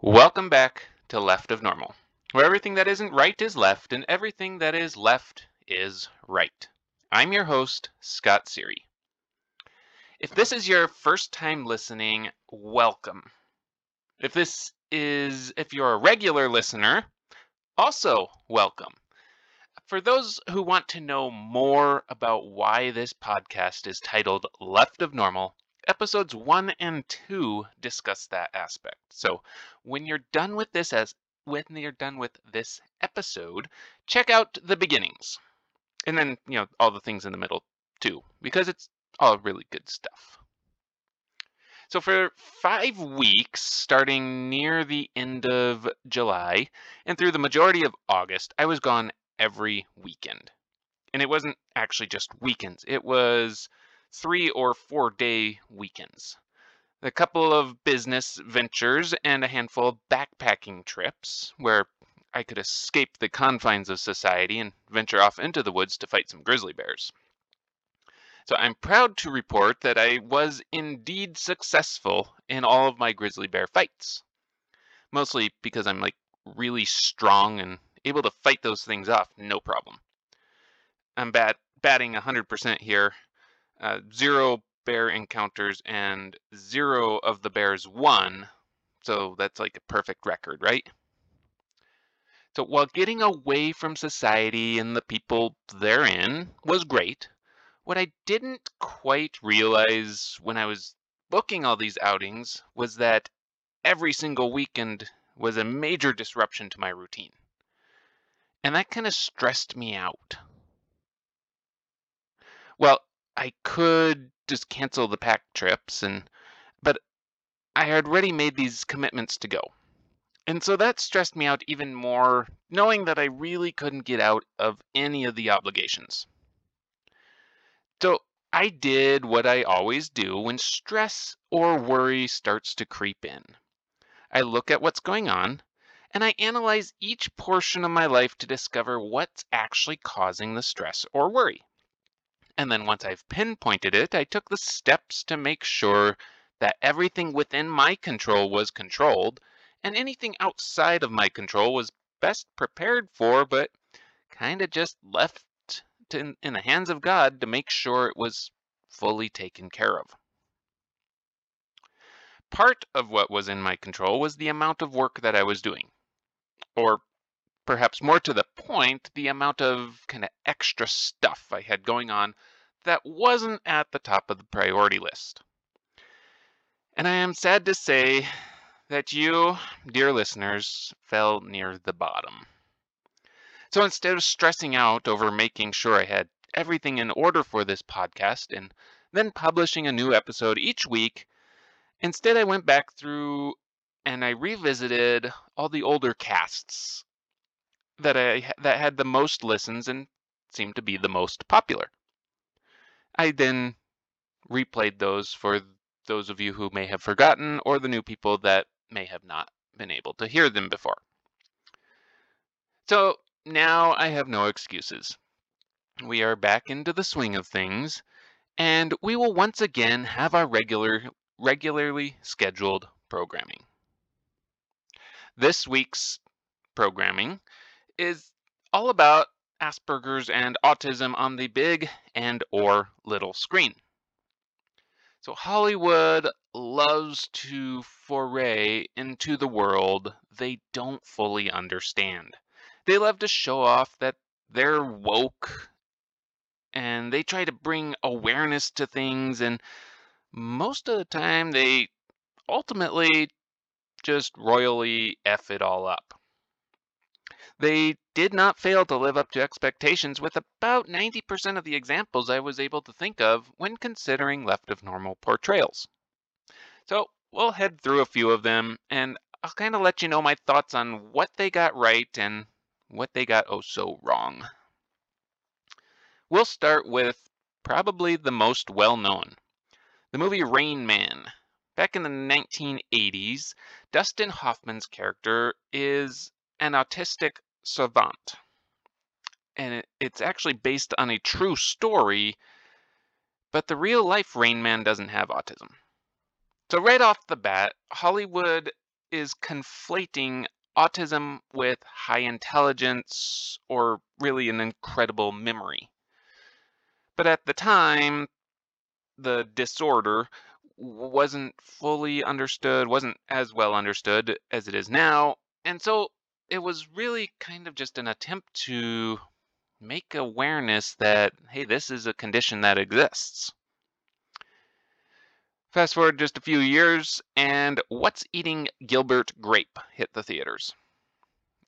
Welcome back to Left of Normal, where everything that isn't right is left and everything that is left is right. I'm your host, Scott Seary. If this is your first time listening, welcome. If this is, if you're a regular listener, also welcome. For those who want to know more about why this podcast is titled Left of Normal, episodes one and two discuss that aspect. So when you're done with this as when you're done with this episode, check out the beginnings. And then, you know, all the things in the middle too, because it's all really good stuff. So for five weeks, starting near the end of July and through the majority of August, I was gone every weekend. And it wasn't actually just weekends. It was three or four day weekends. A couple of business ventures and a handful of backpacking trips where I could escape the confines of society and venture off into the woods to fight some grizzly bears. So I'm proud to report that I was indeed successful in all of my grizzly bear fights. Mostly because I'm like really strong and able to fight those things off no problem. I'm bat batting 100% here uh, zero bear encounters and zero of the bears won. So that's like a perfect record, right? So while getting away from society and the people therein was great, what I didn't quite realize when I was booking all these outings was that every single weekend was a major disruption to my routine. And that kind of stressed me out. Well, I could just cancel the pack trips and but I had already made these commitments to go. And so that stressed me out even more, knowing that I really couldn't get out of any of the obligations. So I did what I always do when stress or worry starts to creep in. I look at what's going on and I analyze each portion of my life to discover what's actually causing the stress or worry. And then once I've pinpointed it, I took the steps to make sure that everything within my control was controlled and anything outside of my control was best prepared for, but kind of just left to, in the hands of God to make sure it was fully taken care of. Part of what was in my control was the amount of work that I was doing, or perhaps more to the point, the amount of kind of extra stuff I had going on that wasn't at the top of the priority list. And I am sad to say that you, dear listeners, fell near the bottom. So instead of stressing out over making sure I had everything in order for this podcast and then publishing a new episode each week, instead I went back through and I revisited all the older casts that I that had the most listens and seemed to be the most popular. I then replayed those for those of you who may have forgotten or the new people that may have not been able to hear them before. So now I have no excuses. We are back into the swing of things, and we will once again have our regular, regularly scheduled programming. This week's programming is all about Asperger's and autism on the big and or little screen. So Hollywood loves to foray into the world they don't fully understand. They love to show off that they're woke and they try to bring awareness to things and most of the time they ultimately just royally F it all up. They did not fail to live up to expectations with about 90% of the examples I was able to think of when considering left of normal portrayals. So we'll head through a few of them and I'll kind of let you know my thoughts on what they got right and what they got oh so wrong. We'll start with probably the most well known the movie Rain Man. Back in the 1980s, Dustin Hoffman's character is an autistic savant. And it's actually based on a true story, but the real life Rain Man doesn't have autism. So, right off the bat, Hollywood is conflating autism with high intelligence or really an incredible memory. But at the time, the disorder wasn't fully understood, wasn't as well understood as it is now. And so it was really kind of just an attempt to make awareness that, hey, this is a condition that exists. Fast forward just a few years, and What's Eating Gilbert Grape hit the theaters.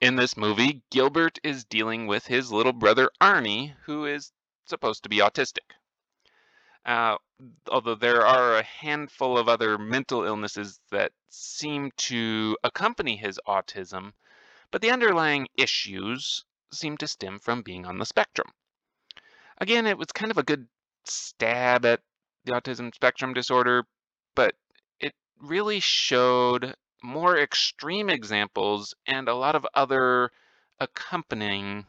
In this movie, Gilbert is dealing with his little brother Arnie, who is supposed to be autistic. Uh, although there are a handful of other mental illnesses that seem to accompany his autism, but the underlying issues seem to stem from being on the spectrum. Again, it was kind of a good stab at the autism spectrum disorder, but it really showed more extreme examples and a lot of other accompanying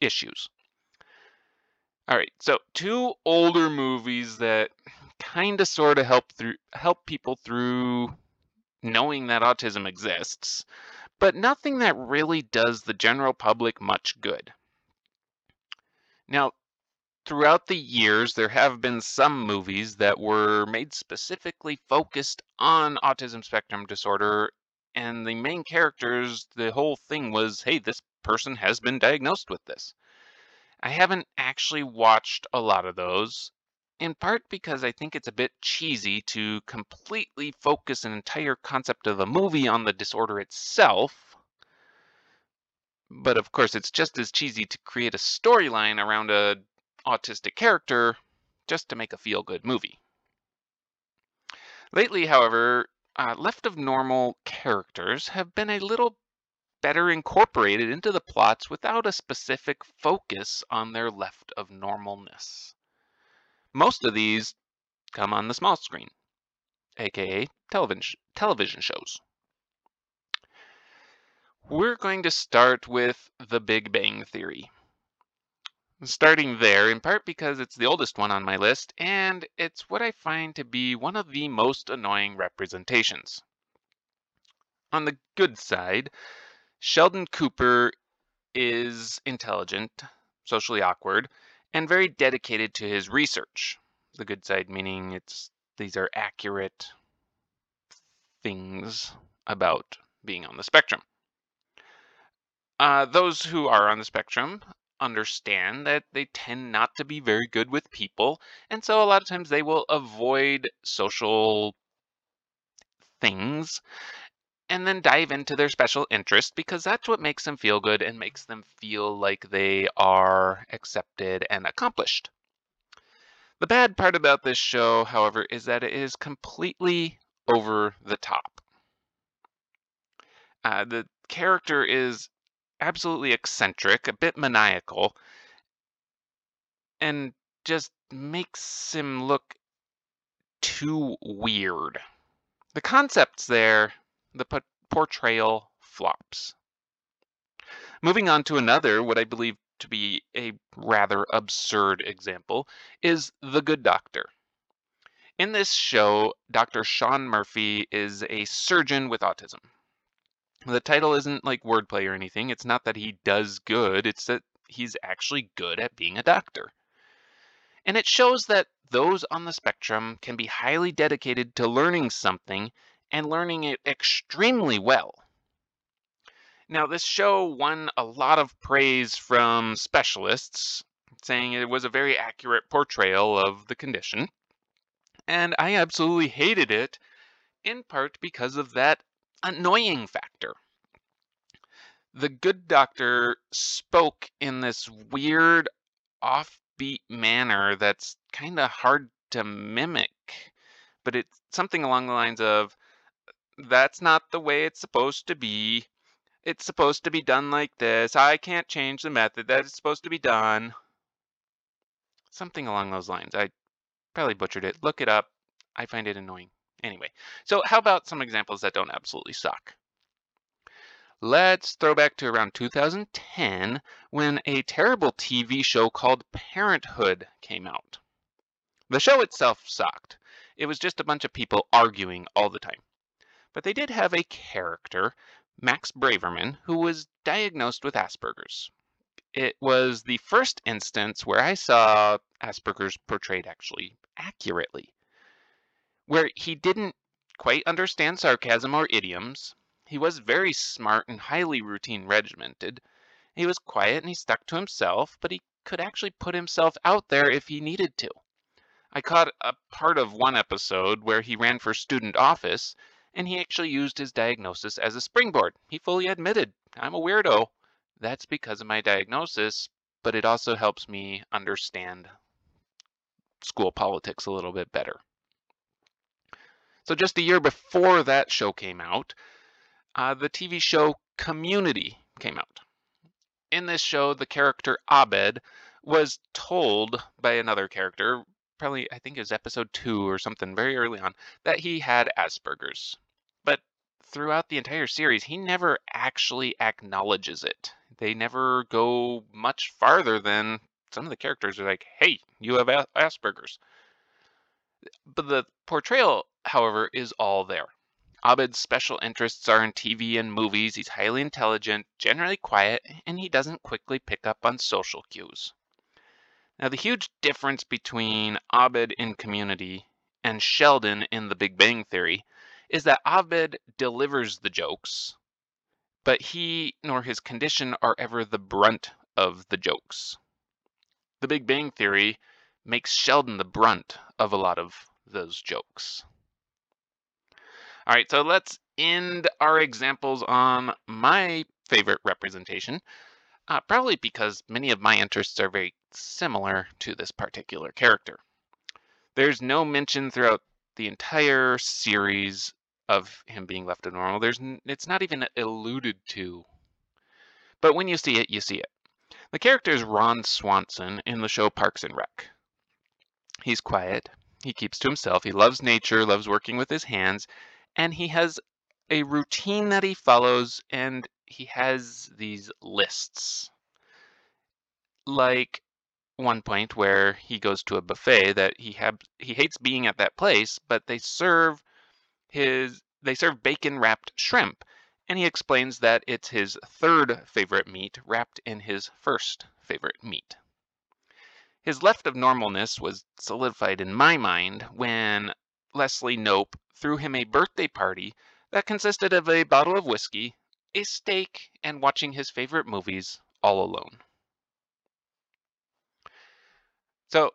issues. All right, so two older movies that kind of sort of help through help people through knowing that autism exists, but nothing that really does the general public much good. Now, throughout the years, there have been some movies that were made specifically focused on autism spectrum disorder, and the main characters, the whole thing was, hey, this person has been diagnosed with this. I haven't actually watched a lot of those, in part because I think it's a bit cheesy to completely focus an entire concept of a movie on the disorder itself. But of course, it's just as cheesy to create a storyline around a autistic character just to make a feel-good movie. Lately, however, uh, left of normal characters have been a little better incorporated into the plots without a specific focus on their left of normalness. Most of these come on the small screen, aka television, television shows. We're going to start with The Big Bang Theory. Starting there, in part because it's the oldest one on my list, and it's what I find to be one of the most annoying representations. On the good side, Sheldon Cooper is intelligent, socially awkward, and very dedicated to his research. The good side meaning it's these are accurate things about being on the spectrum. Uh, those who are on the spectrum understand that they tend not to be very good with people, and so a lot of times they will avoid social things and then dive into their special interest because that's what makes them feel good and makes them feel like they are accepted and accomplished. The bad part about this show, however, is that it is completely over the top. Uh, the character is absolutely eccentric, a bit maniacal, and just makes him look too weird. The concept's there, the portrayal flops. Moving on to another, what I believe to be a rather absurd example, is The Good Doctor. In this show, Dr. Sean Murphy is a surgeon with autism. The title isn't like wordplay or anything. It's not that he does good, it's that he's actually good at being a doctor. And it shows that those on the spectrum can be highly dedicated to learning something and learning it extremely well. Now, this show won a lot of praise from specialists, saying it was a very accurate portrayal of the condition. And I absolutely hated it, in part because of that annoying factor. The good doctor spoke in this weird, offbeat manner that's kind of hard to mimic, but it's something along the lines of, that's not the way it's supposed to be. It's supposed to be done like this. I can't change the method that it's supposed to be done. Something along those lines. I probably butchered it. Look it up. I find it annoying. Anyway, so how about some examples that don't absolutely suck? Let's throw back to around 2010 when a terrible TV show called Parenthood came out. The show itself sucked. It was just a bunch of people arguing all the time. But they did have a character, Max Braverman, who was diagnosed with Asperger's. It was the first instance where I saw Asperger's portrayed actually accurately, where he didn't quite understand sarcasm or idioms. He was very smart and highly routine regimented. He was quiet and he stuck to himself, but he could actually put himself out there if he needed to. I caught a part of one episode where he ran for student office and he actually used his diagnosis as a springboard. He fully admitted, I'm a weirdo. That's because of my diagnosis, but it also helps me understand school politics a little bit better. So just a year before that show came out, uh, the TV show Community came out. In this show, the character Abed was told by another character, probably I think it was episode two or something very early on, that he had Asperger's. But throughout the entire series, he never actually acknowledges it they never go much farther than some of the characters are like, hey, you have Asperger's. But the portrayal, however, is all there. Abed's special interests are in TV and movies. He's highly intelligent, generally quiet, and he doesn't quickly pick up on social cues. Now, the huge difference between Abed in Community and Sheldon in The Big Bang Theory is that Abed delivers the jokes, but he nor his condition are ever the brunt of the jokes. The Big Bang Theory makes Sheldon the brunt of a lot of those jokes. All right, so let's end our examples on my favorite representation, uh, probably because many of my interests are very similar to this particular character. There's no mention throughout the entire series of him being left of normal. There's it's not even alluded to. But when you see it, you see it. The character is Ron Swanson in the show Parks and Rec. He's quiet, he keeps to himself, he loves nature, loves working with his hands, and he has a routine that he follows and he has these lists. Like one point where he goes to a buffet that he he hates being at that place, but they serve his they serve bacon wrapped shrimp, and he explains that it's his third favorite meat wrapped in his first favorite meat. His left of normalness was solidified in my mind when Leslie Knope threw him a birthday party that consisted of a bottle of whiskey, a steak, and watching his favorite movies all alone. So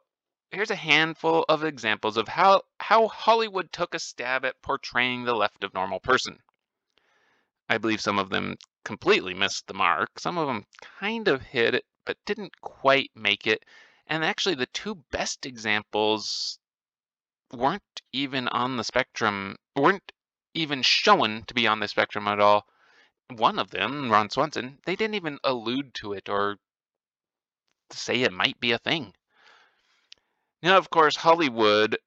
here's a handful of examples of how, how Hollywood took a stab at portraying the left of normal person. I believe some of them completely missed the mark. Some of them kind of hit it, but didn't quite make it. And actually, the two best examples weren't even on the spectrum, weren't even shown to be on the spectrum at all. One of them, Ron Swanson, they didn't even allude to it or say it might be a thing. Now, of course, Hollywood,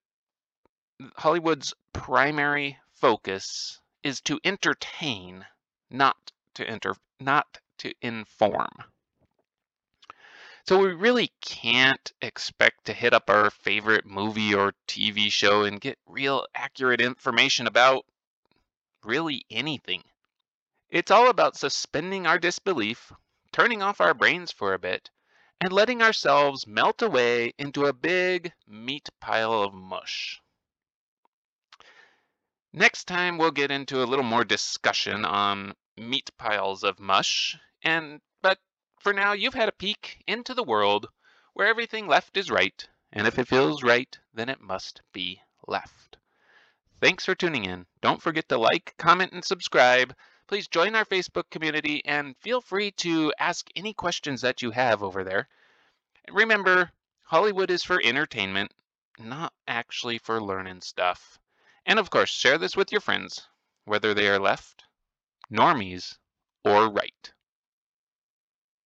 Hollywood's primary focus is to entertain, not to enter, not to inform. So we really can't expect to hit up our favorite movie or TV show and get real accurate information about really anything. It's all about suspending our disbelief, turning off our brains for a bit, and letting ourselves melt away into a big meat pile of mush. Next time we'll get into a little more discussion on meat piles of mush, and but for now you've had a peek into the world where everything left is right, and if it feels right, then it must be left. Thanks for tuning in. Don't forget to like, comment, and subscribe please join our Facebook community and feel free to ask any questions that you have over there. Remember, Hollywood is for entertainment, not actually for learning stuff. And of course, share this with your friends, whether they are left, normies, or right.